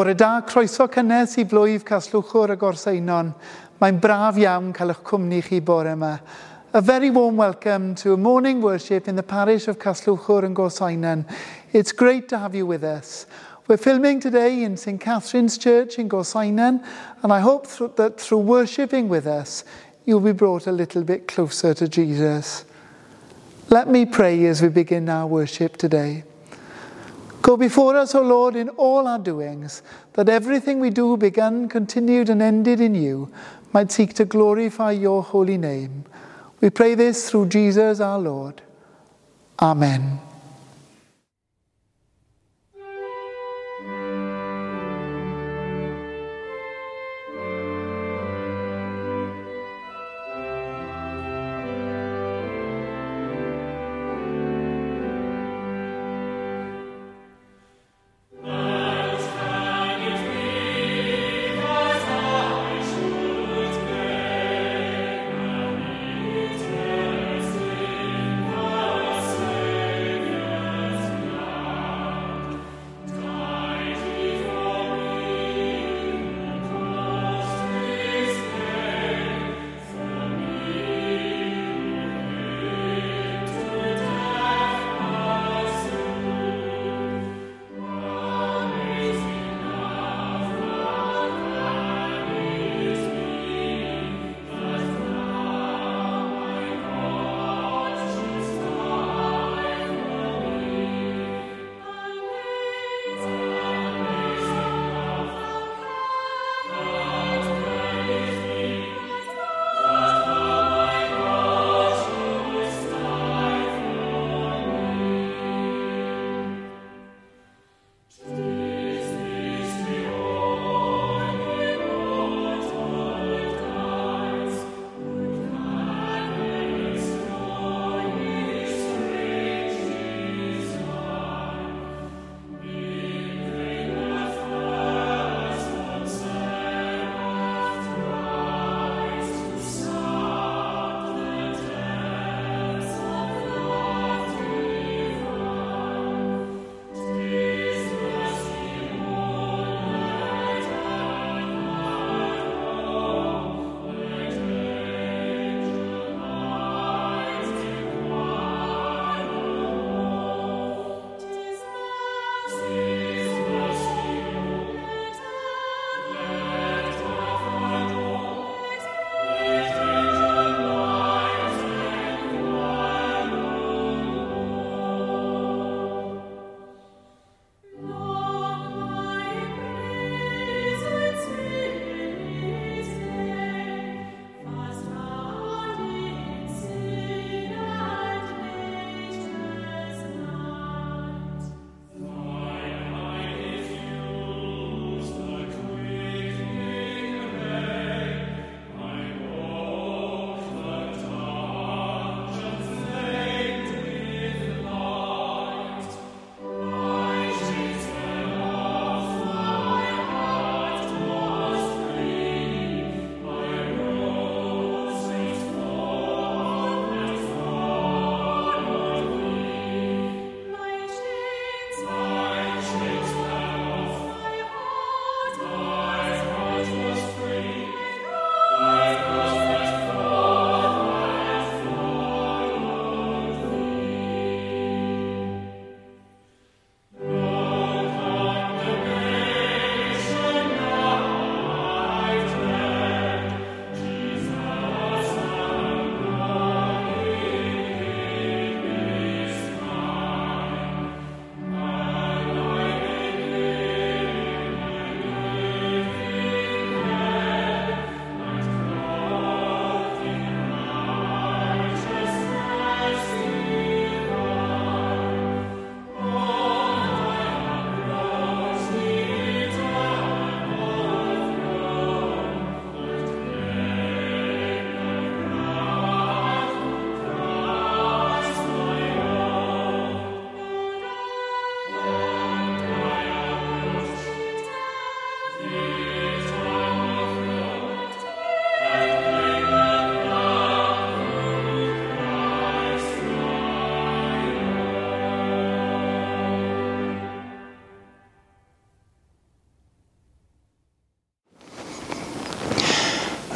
Bore da, croeso cynnes i flwyf Caslwchwr y Gorseinon. Mae'n braf iawn cael eich cwmni chi bore yma. A very warm welcome to a morning worship in the parish of Caslwchwr yn Gorseinon. It's great to have you with us. We're filming today in St Catherine's Church in Gorseinon, and I hope th that through worshipping with us, you'll be brought a little bit closer to Jesus. Let me pray as we begin our worship today. Go before us, O Lord, in all our doings, that everything we do, begun, continued, and ended in you, might seek to glorify your holy name. We pray this through Jesus our Lord. Amen.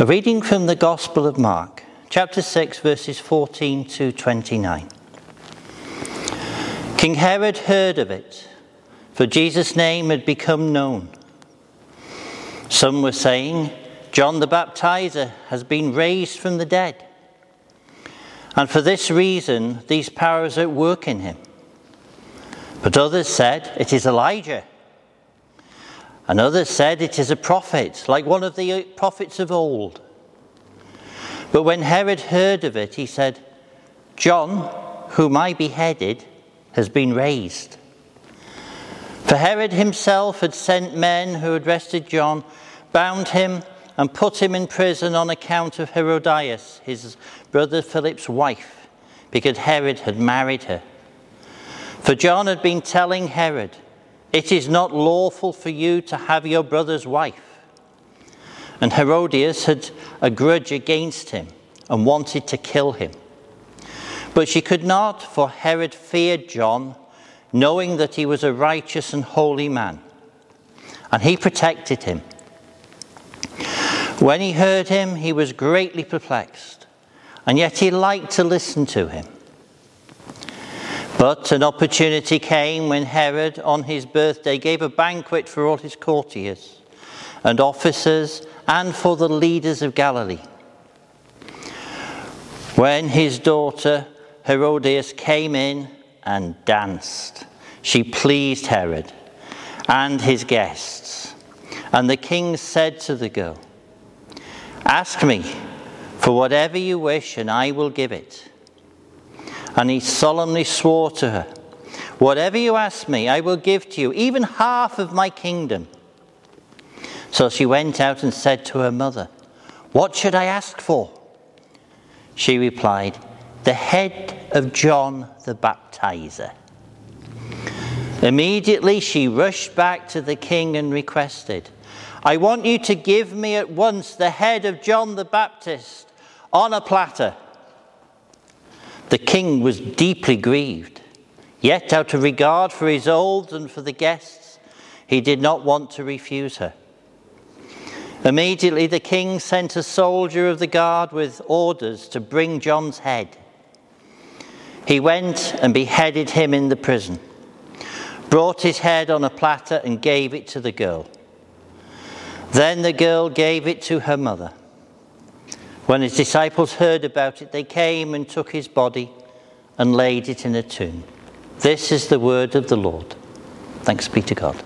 A reading from the Gospel of Mark, chapter 6, verses 14 to 29. King Herod heard of it, for Jesus' name had become known. Some were saying, John the Baptizer has been raised from the dead. And for this reason, these powers are at work in him. But others said, It is Elijah. And others said, It is a prophet, like one of the uh, prophets of old. But when Herod heard of it, he said, John, whom I beheaded, has been raised. For Herod himself had sent men who had arrested John, bound him, and put him in prison on account of Herodias, his brother Philip's wife, because Herod had married her. For John had been telling Herod, It is not lawful for you to have your brother's wife. And Herodias had a grudge against him and wanted to kill him. But she could not, for Herod feared John, knowing that he was a righteous and holy man. And he protected him. When he heard him, he was greatly perplexed, and yet he liked to listen to him. But an opportunity came when Herod, on his birthday, gave a banquet for all his courtiers and officers and for the leaders of Galilee. When his daughter Herodias came in and danced, she pleased Herod and his guests. And the king said to the girl, Ask me for whatever you wish, and I will give it. And he solemnly swore to her, Whatever you ask me, I will give to you, even half of my kingdom. So she went out and said to her mother, What should I ask for? She replied, The head of John the Baptizer. Immediately she rushed back to the king and requested, I want you to give me at once the head of John the Baptist on a platter. The king was deeply grieved, yet, out of regard for his old and for the guests, he did not want to refuse her. Immediately, the king sent a soldier of the guard with orders to bring John's head. He went and beheaded him in the prison, brought his head on a platter, and gave it to the girl. Then the girl gave it to her mother. When his disciples heard about it, they came and took his body and laid it in a tomb. This is the word of the Lord. Thanks be to God.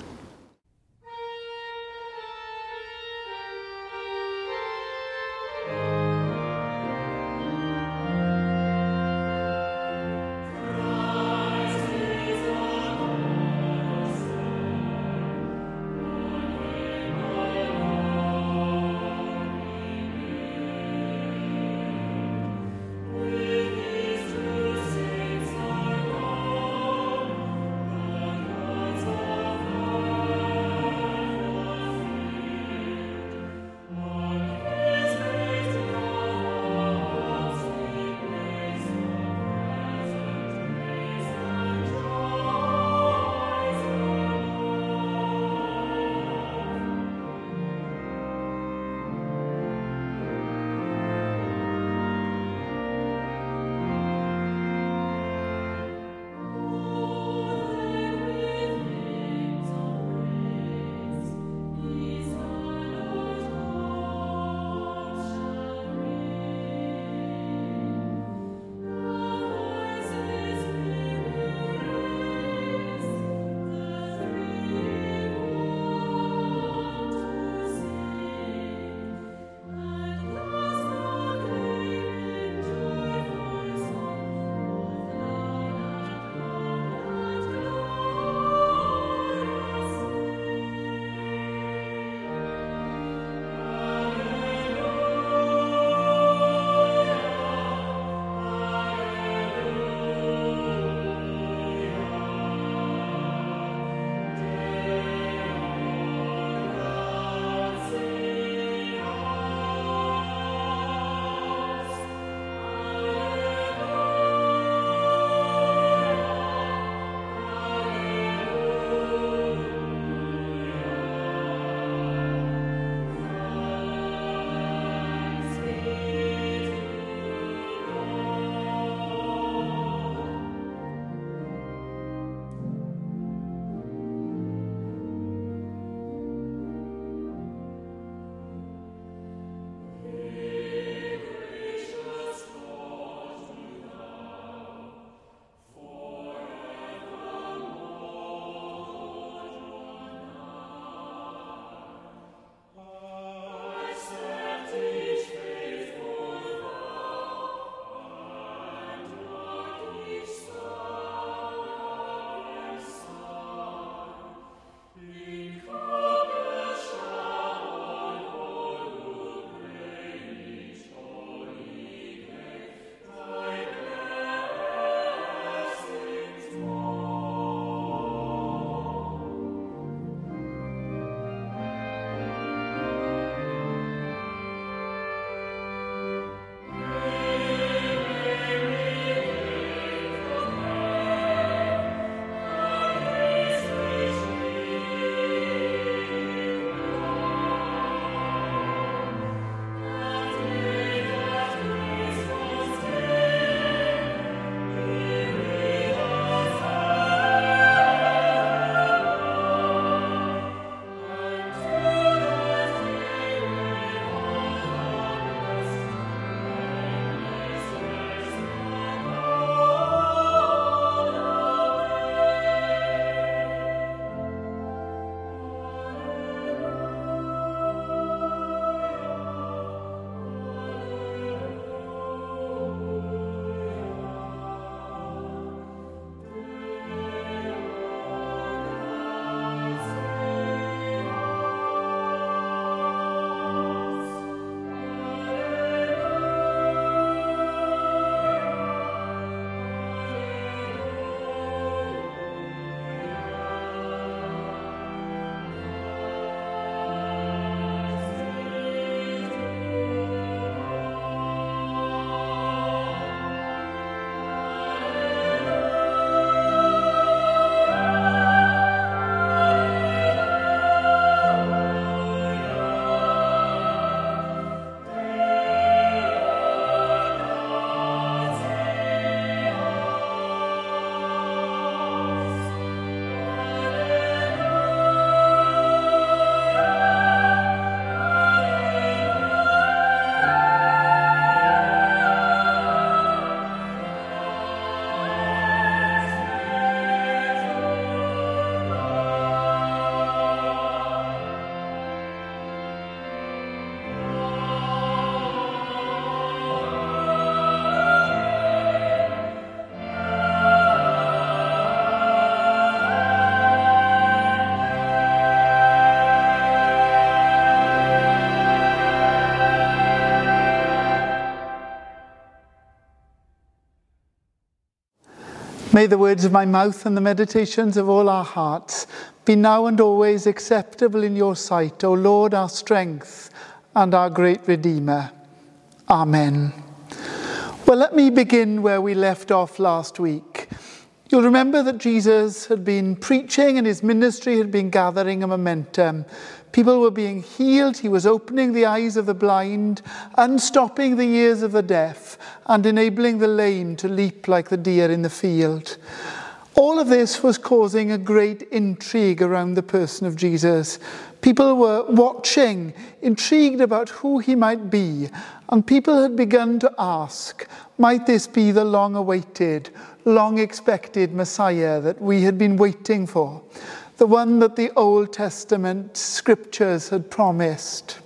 May the words of my mouth and the meditations of all our hearts be now and always acceptable in your sight, O Lord, our strength and our great Redeemer. Amen. Well, let me begin where we left off last week. You'll remember that Jesus had been preaching and his ministry had been gathering a momentum. People were being healed, he was opening the eyes of the blind, unstopping the ears of the deaf, and enabling the lame to leap like the deer in the field. All of this was causing a great intrigue around the person of Jesus. People were watching, intrigued about who he might be, and people had begun to ask, might this be the long awaited, long expected Messiah that we had been waiting for? The one that the Old Testament scriptures had promised.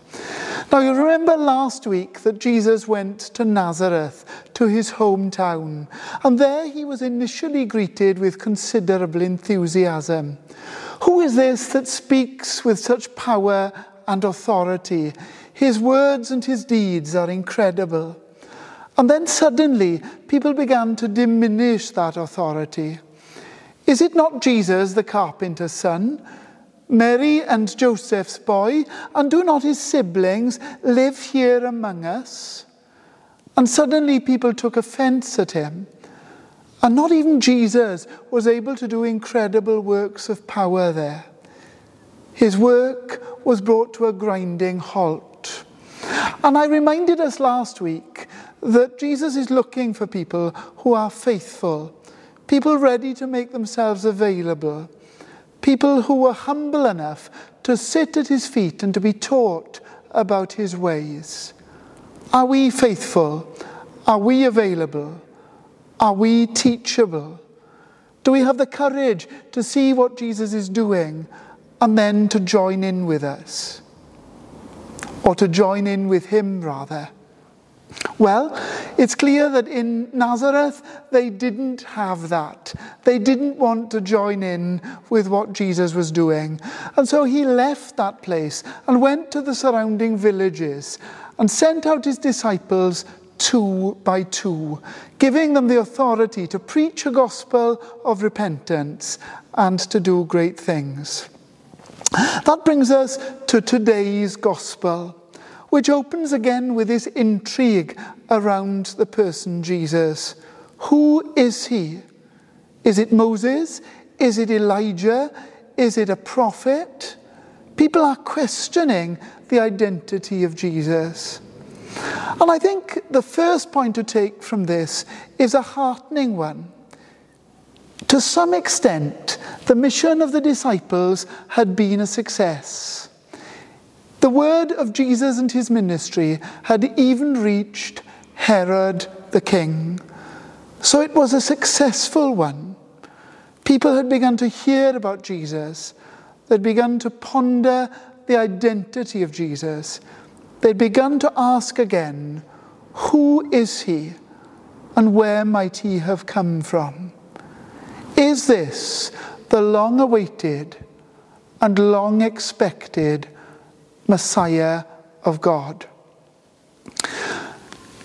Now, you remember last week that Jesus went to Nazareth, to his hometown, and there he was initially greeted with considerable enthusiasm. Who is this that speaks with such power and authority? His words and his deeds are incredible. And then suddenly, people began to diminish that authority. Is it not Jesus, the carpenter's son? Mary and Joseph's boy, and do not his siblings live here among us? And suddenly people took offense at him. And not even Jesus was able to do incredible works of power there. His work was brought to a grinding halt. And I reminded us last week that Jesus is looking for people who are faithful, people ready to make themselves available people who were humble enough to sit at his feet and to be taught about his ways. Are we faithful? Are we available? Are we teachable? Do we have the courage to see what Jesus is doing and then to join in with us? Or to join in with him, rather? Well, it's clear that in Nazareth they didn't have that. They didn't want to join in with what Jesus was doing. And so he left that place and went to the surrounding villages and sent out his disciples two by two, giving them the authority to preach a gospel of repentance and to do great things. That brings us to today's gospel which opens again with this intrigue around the person Jesus. Who is he? Is it Moses? Is it Elijah? Is it a prophet? People are questioning the identity of Jesus. And I think the first point to take from this is a heartening one. To some extent, the mission of the disciples had been a success. The word of Jesus and his ministry had even reached Herod the king. So it was a successful one. People had begun to hear about Jesus. They'd begun to ponder the identity of Jesus. They'd begun to ask again, who is he and where might he have come from? Is this the long awaited and long expected Messiah of God.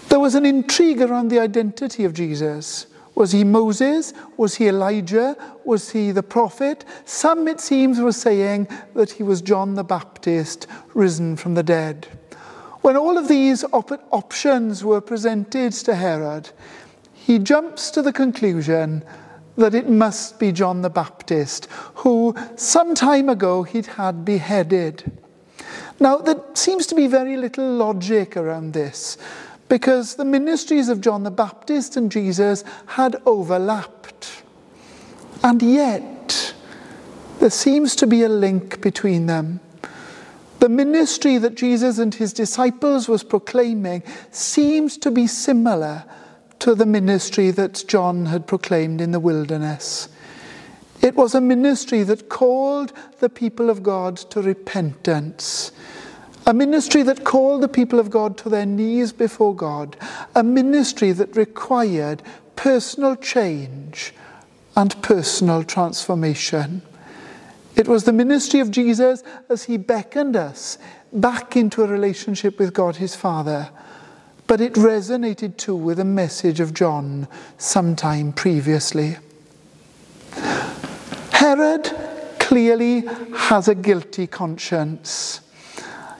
There was an intrigue around the identity of Jesus. Was he Moses? Was he Elijah? Was he the prophet? Some, it seems, were saying that he was John the Baptist risen from the dead. When all of these op- options were presented to Herod, he jumps to the conclusion that it must be John the Baptist, who some time ago he'd had beheaded. Now, there seems to be very little logic around this because the ministries of John the Baptist and Jesus had overlapped. And yet, there seems to be a link between them. The ministry that Jesus and his disciples was proclaiming seems to be similar to the ministry that John had proclaimed in the wilderness. It was a ministry that called the people of God to repentance. A ministry that called the people of God to their knees before God. A ministry that required personal change and personal transformation. It was the ministry of Jesus as he beckoned us back into a relationship with God his Father. But it resonated too with a message of John sometime previously. Herod clearly has a guilty conscience.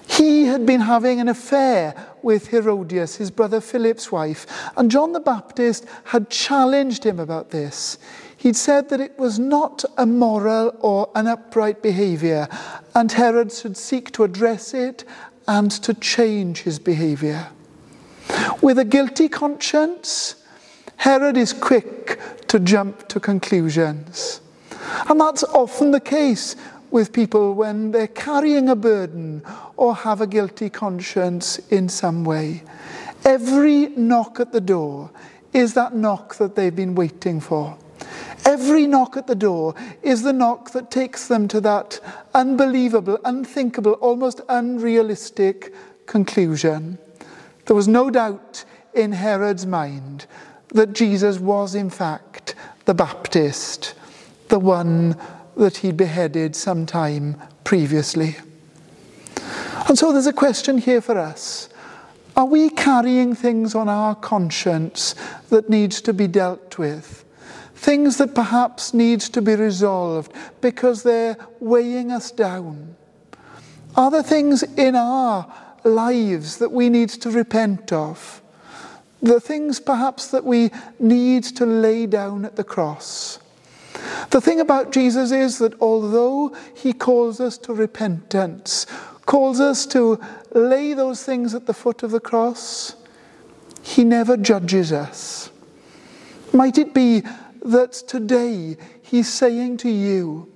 He had been having an affair with Herodias, his brother Philip's wife, and John the Baptist had challenged him about this. He'd said that it was not a moral or an upright behaviour, and Herod should seek to address it and to change his behaviour. With a guilty conscience, Herod is quick to jump to conclusions. And that's often the case with people when they're carrying a burden or have a guilty conscience in some way. Every knock at the door is that knock that they've been waiting for. Every knock at the door is the knock that takes them to that unbelievable, unthinkable, almost unrealistic conclusion. There was no doubt in Herod's mind that Jesus was, in fact, the Baptist, the one that he'd beheaded some time previously. And so there's a question here for us. Are we carrying things on our conscience that needs to be dealt with? Things that perhaps needs to be resolved because they're weighing us down? Are there things in our lives that we need to repent of? The things perhaps that we need to lay down at the cross? The thing about Jesus is that although he calls us to repentance, calls us to lay those things at the foot of the cross, he never judges us. Might it be that today he's saying to you,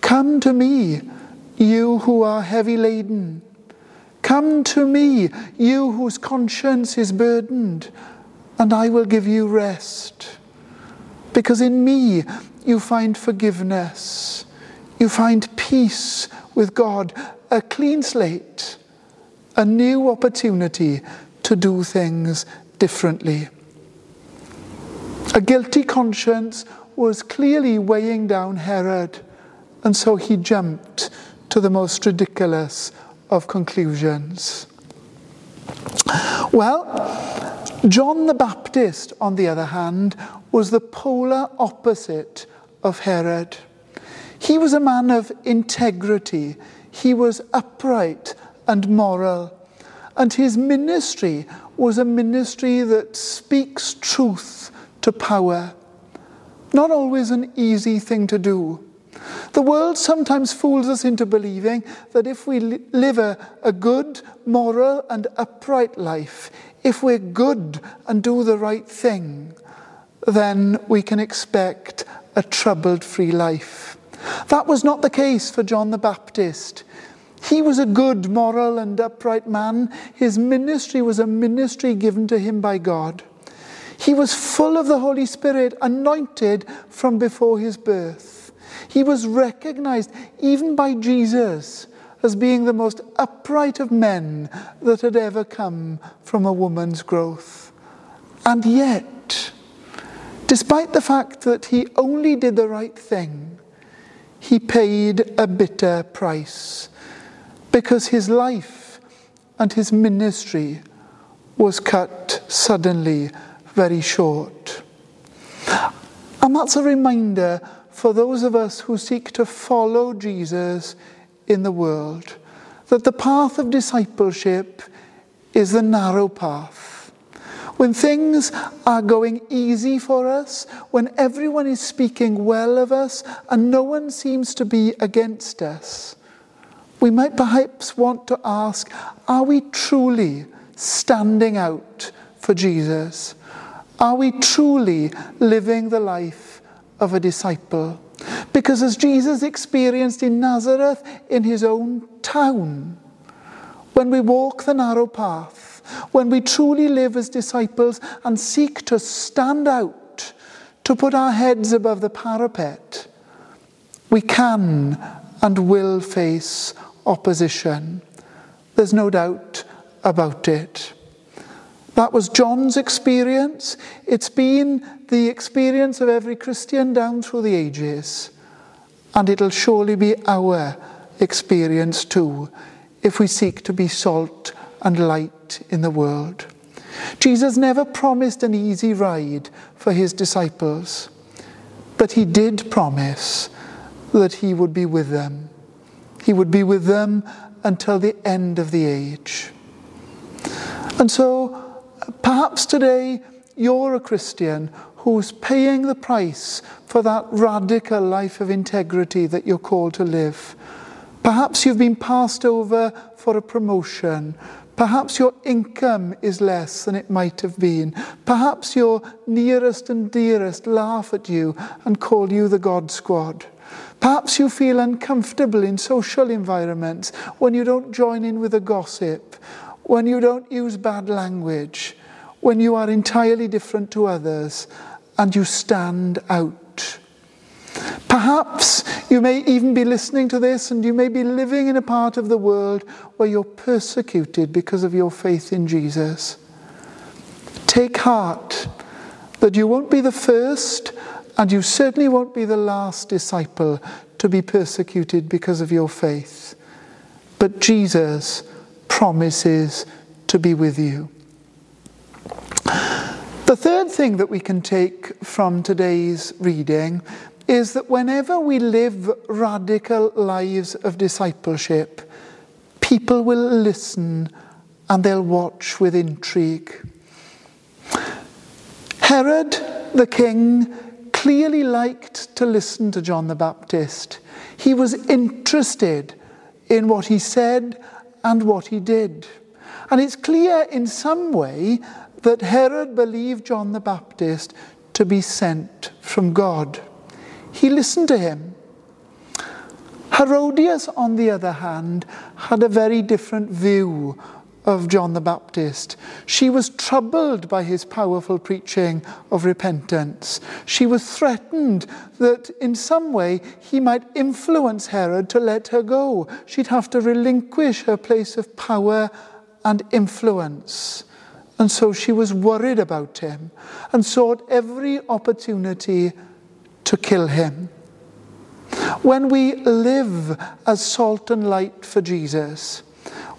Come to me, you who are heavy laden. Come to me, you whose conscience is burdened, and I will give you rest. Because in me you find forgiveness, you find peace with God, a clean slate, a new opportunity to do things differently. A guilty conscience was clearly weighing down Herod, and so he jumped to the most ridiculous of conclusions. Well, John the Baptist, on the other hand, was the polar opposite of Herod. He was a man of integrity, he was upright and moral, and his ministry was a ministry that speaks truth to power. Not always an easy thing to do. The world sometimes fools us into believing that if we live a, a good, moral, and upright life, if we're good and do the right thing, then we can expect a troubled free life. That was not the case for John the Baptist. He was a good, moral, and upright man. His ministry was a ministry given to him by God. He was full of the Holy Spirit, anointed from before his birth. He was recognized even by Jesus as being the most upright of men that had ever come from a woman's growth. And yet, despite the fact that he only did the right thing, he paid a bitter price because his life and his ministry was cut suddenly very short. And that's a reminder for those of us who seek to follow Jesus in the world that the path of discipleship is the narrow path. When things are going easy for us, when everyone is speaking well of us and no one seems to be against us, we might perhaps want to ask are we truly standing out for Jesus? Are we truly living the life of a disciple? Because as Jesus experienced in Nazareth, in his own town, when we walk the narrow path, when we truly live as disciples and seek to stand out, to put our heads above the parapet, we can and will face opposition. There's no doubt about it. That was John's experience. It's been the experience of every Christian down through the ages. And it'll surely be our experience too if we seek to be salt and light in the world. Jesus never promised an easy ride for his disciples. But he did promise that he would be with them. He would be with them until the end of the age. And so, perhaps today you're a Christian who's paying the price for that radical life of integrity that you're called to live. Perhaps you've been passed over for a promotion. Perhaps your income is less than it might have been. Perhaps your nearest and dearest laugh at you and call you the God Squad. Perhaps you feel uncomfortable in social environments when you don't join in with the gossip, when you don't use bad language, when you are entirely different to others and you stand out. Perhaps you may even be listening to this and you may be living in a part of the world where you're persecuted because of your faith in Jesus. Take heart that you won't be the first and you certainly won't be the last disciple to be persecuted because of your faith. But Jesus promises to be with you. The third thing that we can take from today's reading is that whenever we live radical lives of discipleship, people will listen and they'll watch with intrigue. Herod the king clearly liked to listen to John the Baptist. He was interested in what he said and what he did. And it's clear in some way that Herod believed John the Baptist to be sent from God. He listened to him. Herodias, on the other hand, had a very different view of John the Baptist. She was troubled by his powerful preaching of repentance. She was threatened that in some way he might influence Herod to let her go. She'd have to relinquish her place of power and influence. And so she was worried about him and sought every opportunity to kill him. When we live as salt and light for Jesus,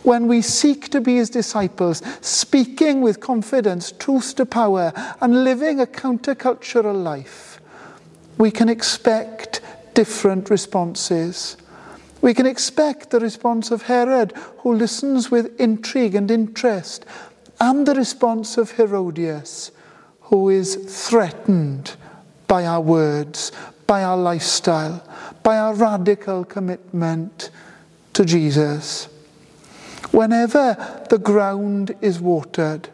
when we seek to be his disciples, speaking with confidence, truth to power, and living a countercultural life, we can expect different responses. We can expect the response of Herod, who listens with intrigue and interest, and the response of Herodias, who is threatened by our words, by our lifestyle, by our radical commitment to Jesus. Whenever the ground is watered,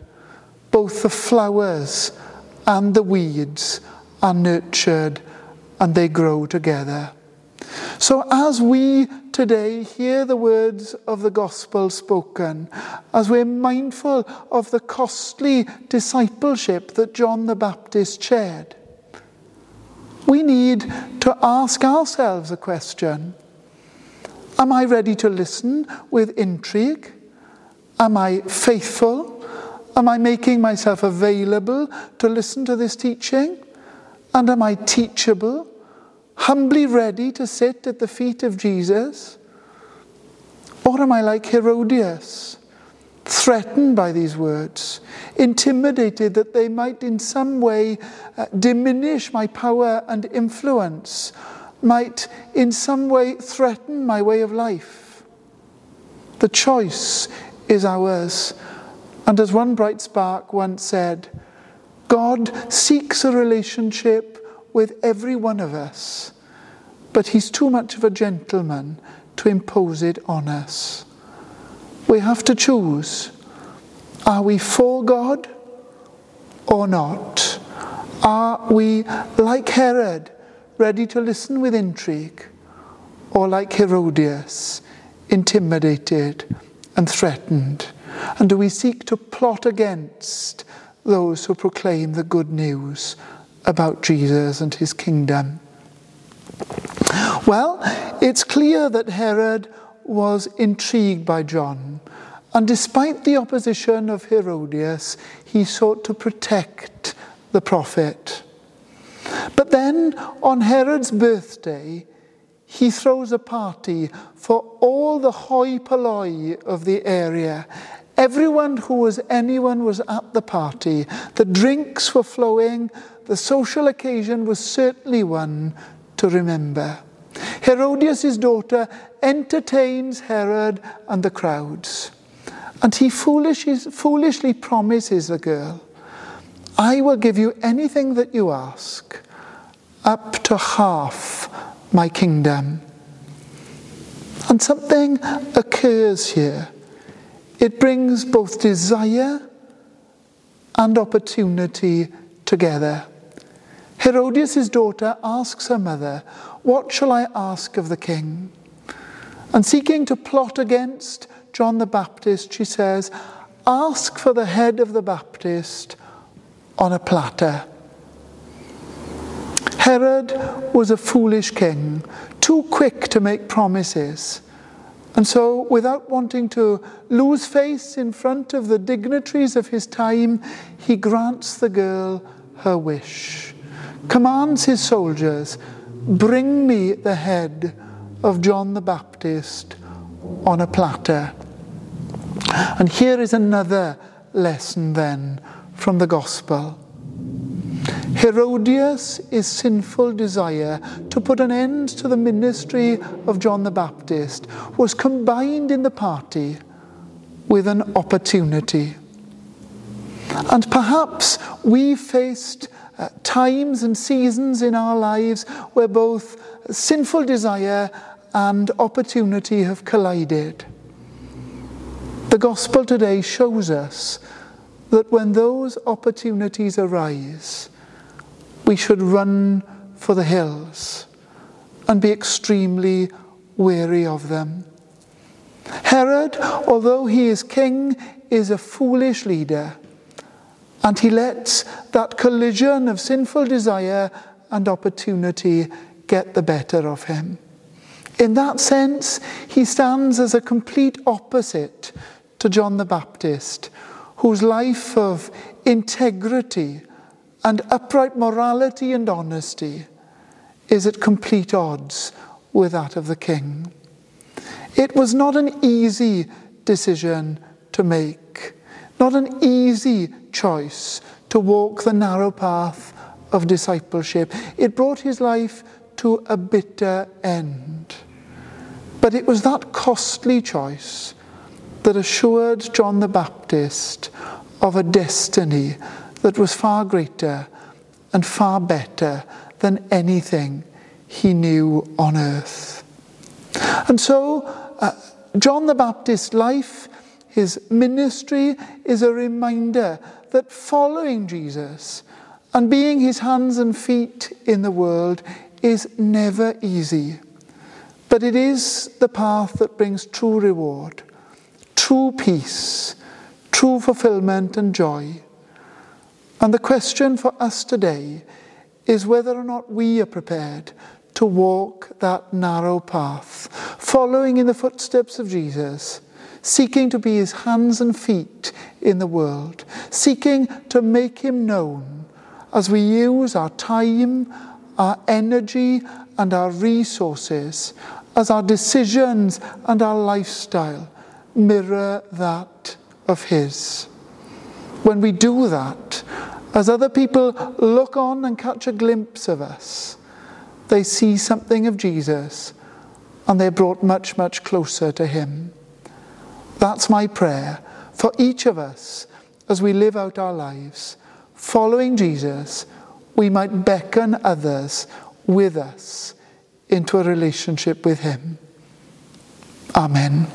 both the flowers and the weeds are nurtured and they grow together. So, as we today hear the words of the gospel spoken, as we're mindful of the costly discipleship that John the Baptist shared, we need to ask ourselves a question Am I ready to listen with intrigue? Am I faithful? Am I making myself available to listen to this teaching? And am I teachable? Humbly ready to sit at the feet of Jesus? Or am I like Herodias, threatened by these words, intimidated that they might in some way uh, diminish my power and influence, might in some way threaten my way of life. The choice is ours. And as one bright spark once said, God seeks a relationship with every one of us, but He's too much of a gentleman to impose it on us. We have to choose are we for God or not? Are we, like Herod, ready to listen with intrigue, or like Herodias, intimidated and threatened? And do we seek to plot against those who proclaim the good news about Jesus and his kingdom? Well, it's clear that Herod was intrigued by John, and despite the opposition of Herodias, he sought to protect the prophet. But then, on Herod's birthday, he throws a party for all the hoi polloi of the area. Everyone who was anyone was at the party. The drinks were flowing. The social occasion was certainly one to remember. Herodias' daughter entertains Herod and the crowds. And he foolishly, promises the girl, I will give you anything that you ask, up to half my kingdom. And something occurs here. It brings both desire and opportunity together. Herodias' daughter asks her mother, What shall I ask of the king? And seeking to plot against John the Baptist, she says, Ask for the head of the Baptist on a platter. Herod was a foolish king, too quick to make promises. And so, without wanting to lose face in front of the dignitaries of his time, he grants the girl her wish, commands his soldiers, Bring me the head of John the Baptist on a platter. And here is another lesson then from the Gospel. Herodias' sinful desire to put an end to the ministry of John the Baptist was combined in the party with an opportunity. And perhaps we faced uh, times and seasons in our lives where both sinful desire and opportunity have collided. The gospel today shows us that when those opportunities arise, we should run for the hills and be extremely weary of them. Herod, although he is king, is a foolish leader, and he lets that collision of sinful desire and opportunity get the better of him. In that sense, he stands as a complete opposite to John the Baptist, whose life of integrity and upright morality and honesty is at complete odds with that of the king. It was not an easy decision to make, not an easy choice to walk the narrow path of discipleship. It brought his life to a bitter end. But it was that costly choice that assured John the Baptist of a destiny that was far greater and far better than anything he knew on earth. And so, uh, John the Baptist's life, his ministry, is a reminder that following Jesus and being his hands and feet in the world is never easy. But it is the path that brings true reward, true peace, true fulfillment and joy. And the question for us today is whether or not we are prepared to walk that narrow path, following in the footsteps of Jesus, seeking to be his hands and feet in the world, seeking to make him known as we use our time, our energy, and our resources as our decisions and our lifestyle mirror that of His. When we do that, as other people look on and catch a glimpse of us, they see something of Jesus and they're brought much, much closer to Him. That's my prayer for each of us as we live out our lives. Following Jesus, we might beckon others with us into a relationship with Him. Amen.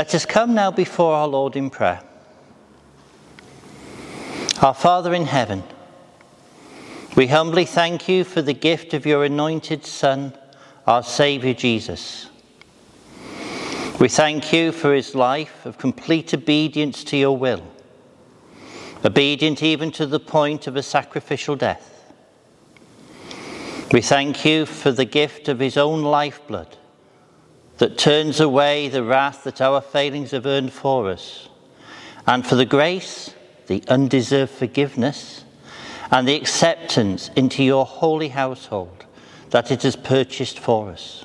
Let us come now before our Lord in prayer. Our Father in heaven, we humbly thank you for the gift of your anointed Son, our Saviour Jesus. We thank you for his life of complete obedience to your will, obedient even to the point of a sacrificial death. We thank you for the gift of his own lifeblood that turns away the wrath that our failings have earned for us, and for the grace, the undeserved forgiveness, and the acceptance into your holy household that it has purchased for us.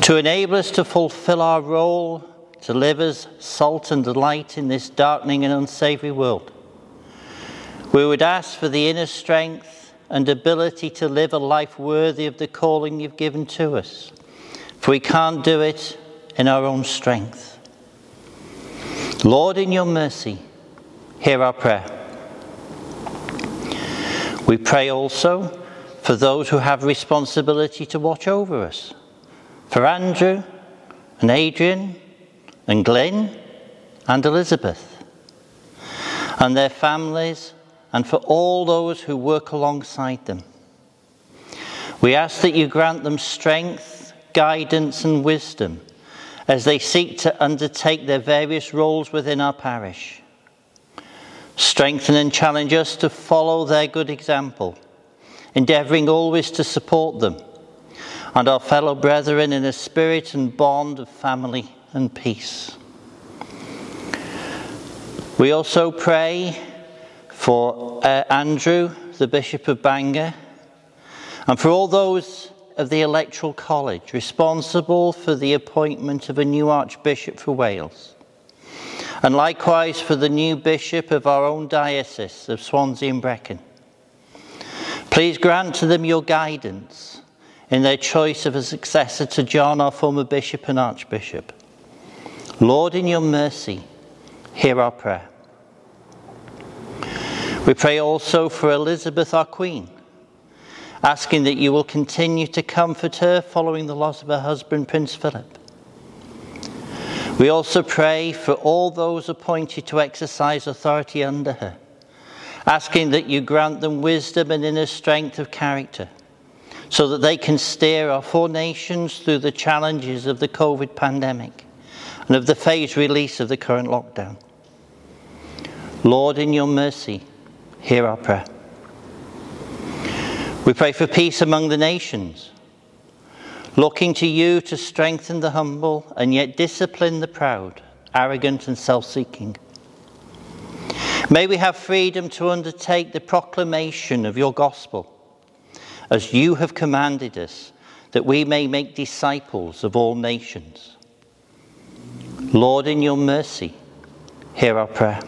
To enable us to fulfill our role to live as salt and light in this darkening and unsavory world, we would ask for the inner strength and ability to live a life worthy of the calling you've given to us for we can't do it in our own strength. Lord, in your mercy, hear our prayer. We pray also for those who have responsibility to watch over us, for Andrew and Adrian and Glenn and Elizabeth, and their families, and for all those who work alongside them. We ask that you grant them strength guidance, and wisdom as they seek to undertake their various roles within our parish. Strengthen and challenge us to follow their good example, endeavouring always to support them and our fellow brethren in a spirit and bond of family and peace. We also pray for uh, Andrew, the Bishop of Bangor, and for all those of the Electoral College, responsible for the appointment of a new Archbishop for Wales, and likewise for the new Bishop of our own diocese of Swansea and Brecon. Please grant to them your guidance in their choice of a successor to John, our former Bishop and Archbishop. Lord, in your mercy, hear our prayer. We pray also for Elizabeth, our Queen asking that you will continue to comfort her following the loss of her husband, Prince Philip. We also pray for all those appointed to exercise authority under her, asking that you grant them wisdom and inner strength of character so that they can steer our four nations through the challenges of the COVID pandemic and of the phased release of the current lockdown. Lord, in your mercy, hear our prayer. We pray for peace among the nations, looking to you to strengthen the humble and yet discipline the proud, arrogant, and self seeking. May we have freedom to undertake the proclamation of your gospel as you have commanded us, that we may make disciples of all nations. Lord, in your mercy, hear our prayer.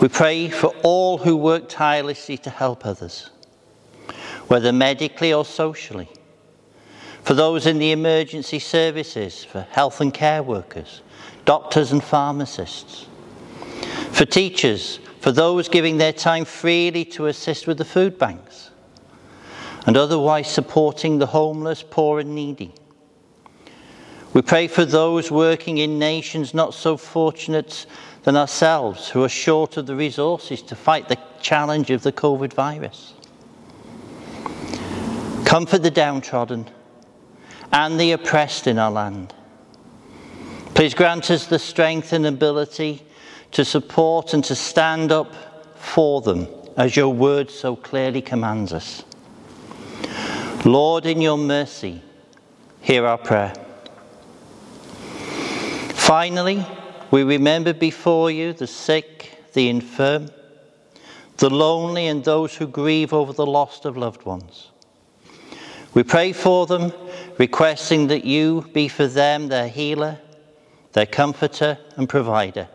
We pray for all who work tirelessly to help others, whether medically or socially. For those in the emergency services, for health and care workers, doctors and pharmacists. For teachers, for those giving their time freely to assist with the food banks, and otherwise supporting the homeless, poor, and needy. We pray for those working in nations not so fortunate than ourselves who are short of the resources to fight the challenge of the COVID virus. Comfort the downtrodden and the oppressed in our land. Please grant us the strength and ability to support and to stand up for them as your word so clearly commands us. Lord, in your mercy, hear our prayer. Finally, we remember before you the sick, the infirm, the lonely, and those who grieve over the loss of loved ones. We pray for them, requesting that you be for them their healer, their comforter, and provider,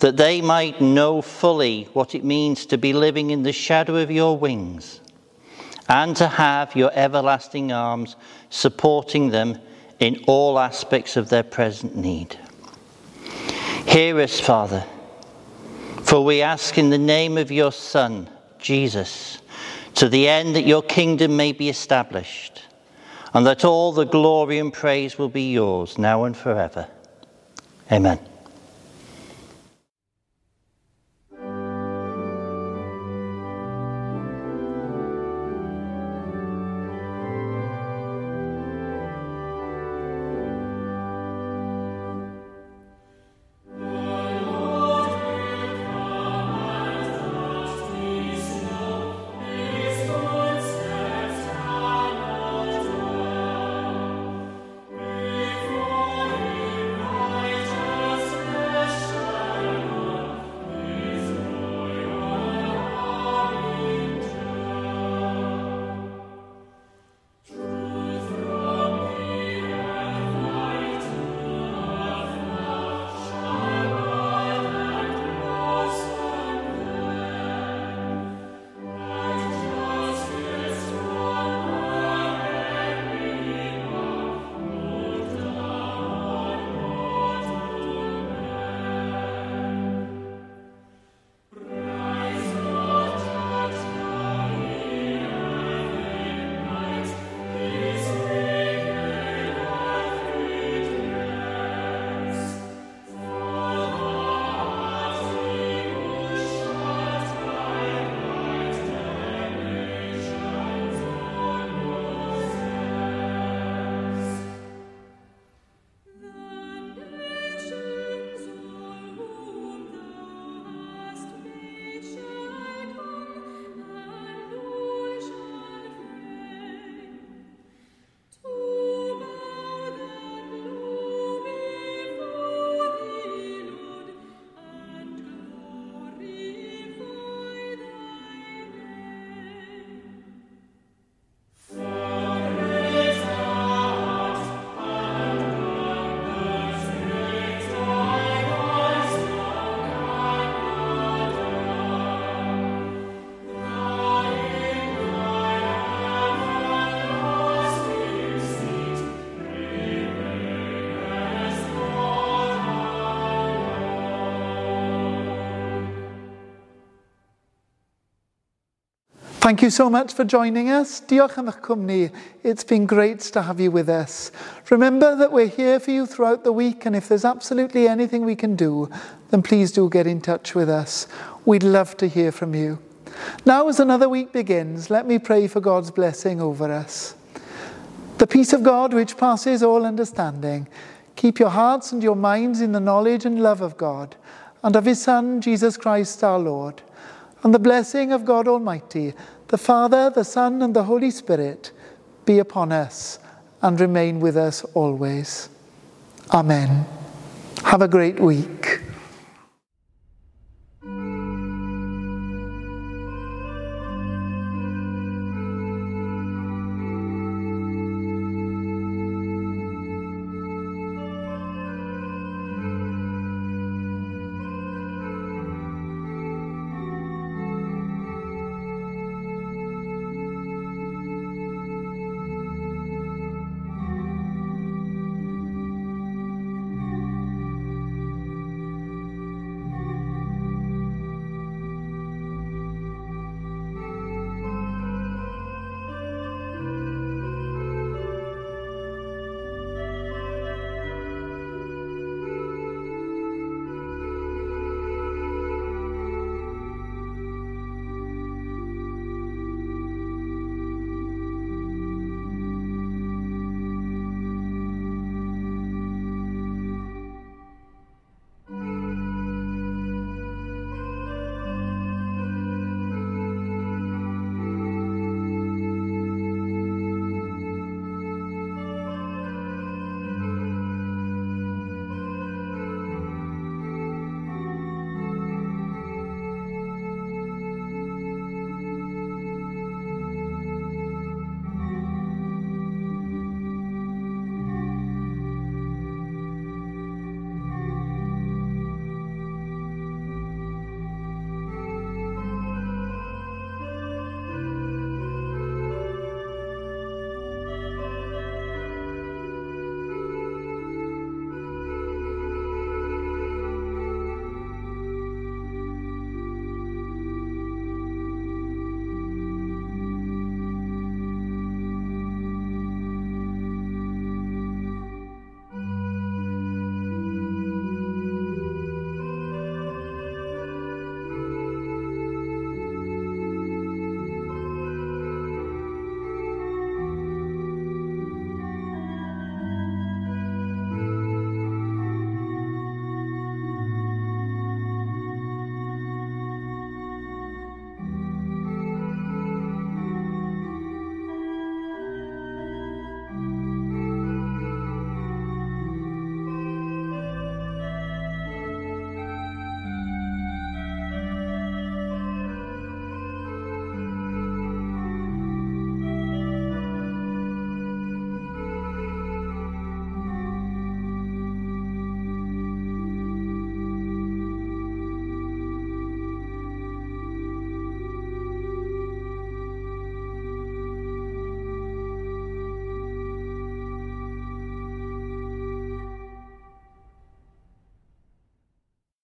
that they might know fully what it means to be living in the shadow of your wings and to have your everlasting arms supporting them in all aspects of their present need. Hear us, Father, for we ask in the name of your Son, Jesus, to the end that your kingdom may be established, and that all the glory and praise will be yours now and forever. Amen. Thank you so much for joining us. Diolch am eich cwmni. It's been great to have you with us. Remember that we're here for you throughout the week, and if there's absolutely anything we can do, then please do get in touch with us. We'd love to hear from you. Now, as another week begins, let me pray for God's blessing over us. The peace of God, which passes all understanding, keep your hearts and your minds in the knowledge and love of God and of His Son, Jesus Christ our Lord. And the blessing of God Almighty, the Father, the Son, and the Holy Spirit be upon us and remain with us always. Amen. Have a great week.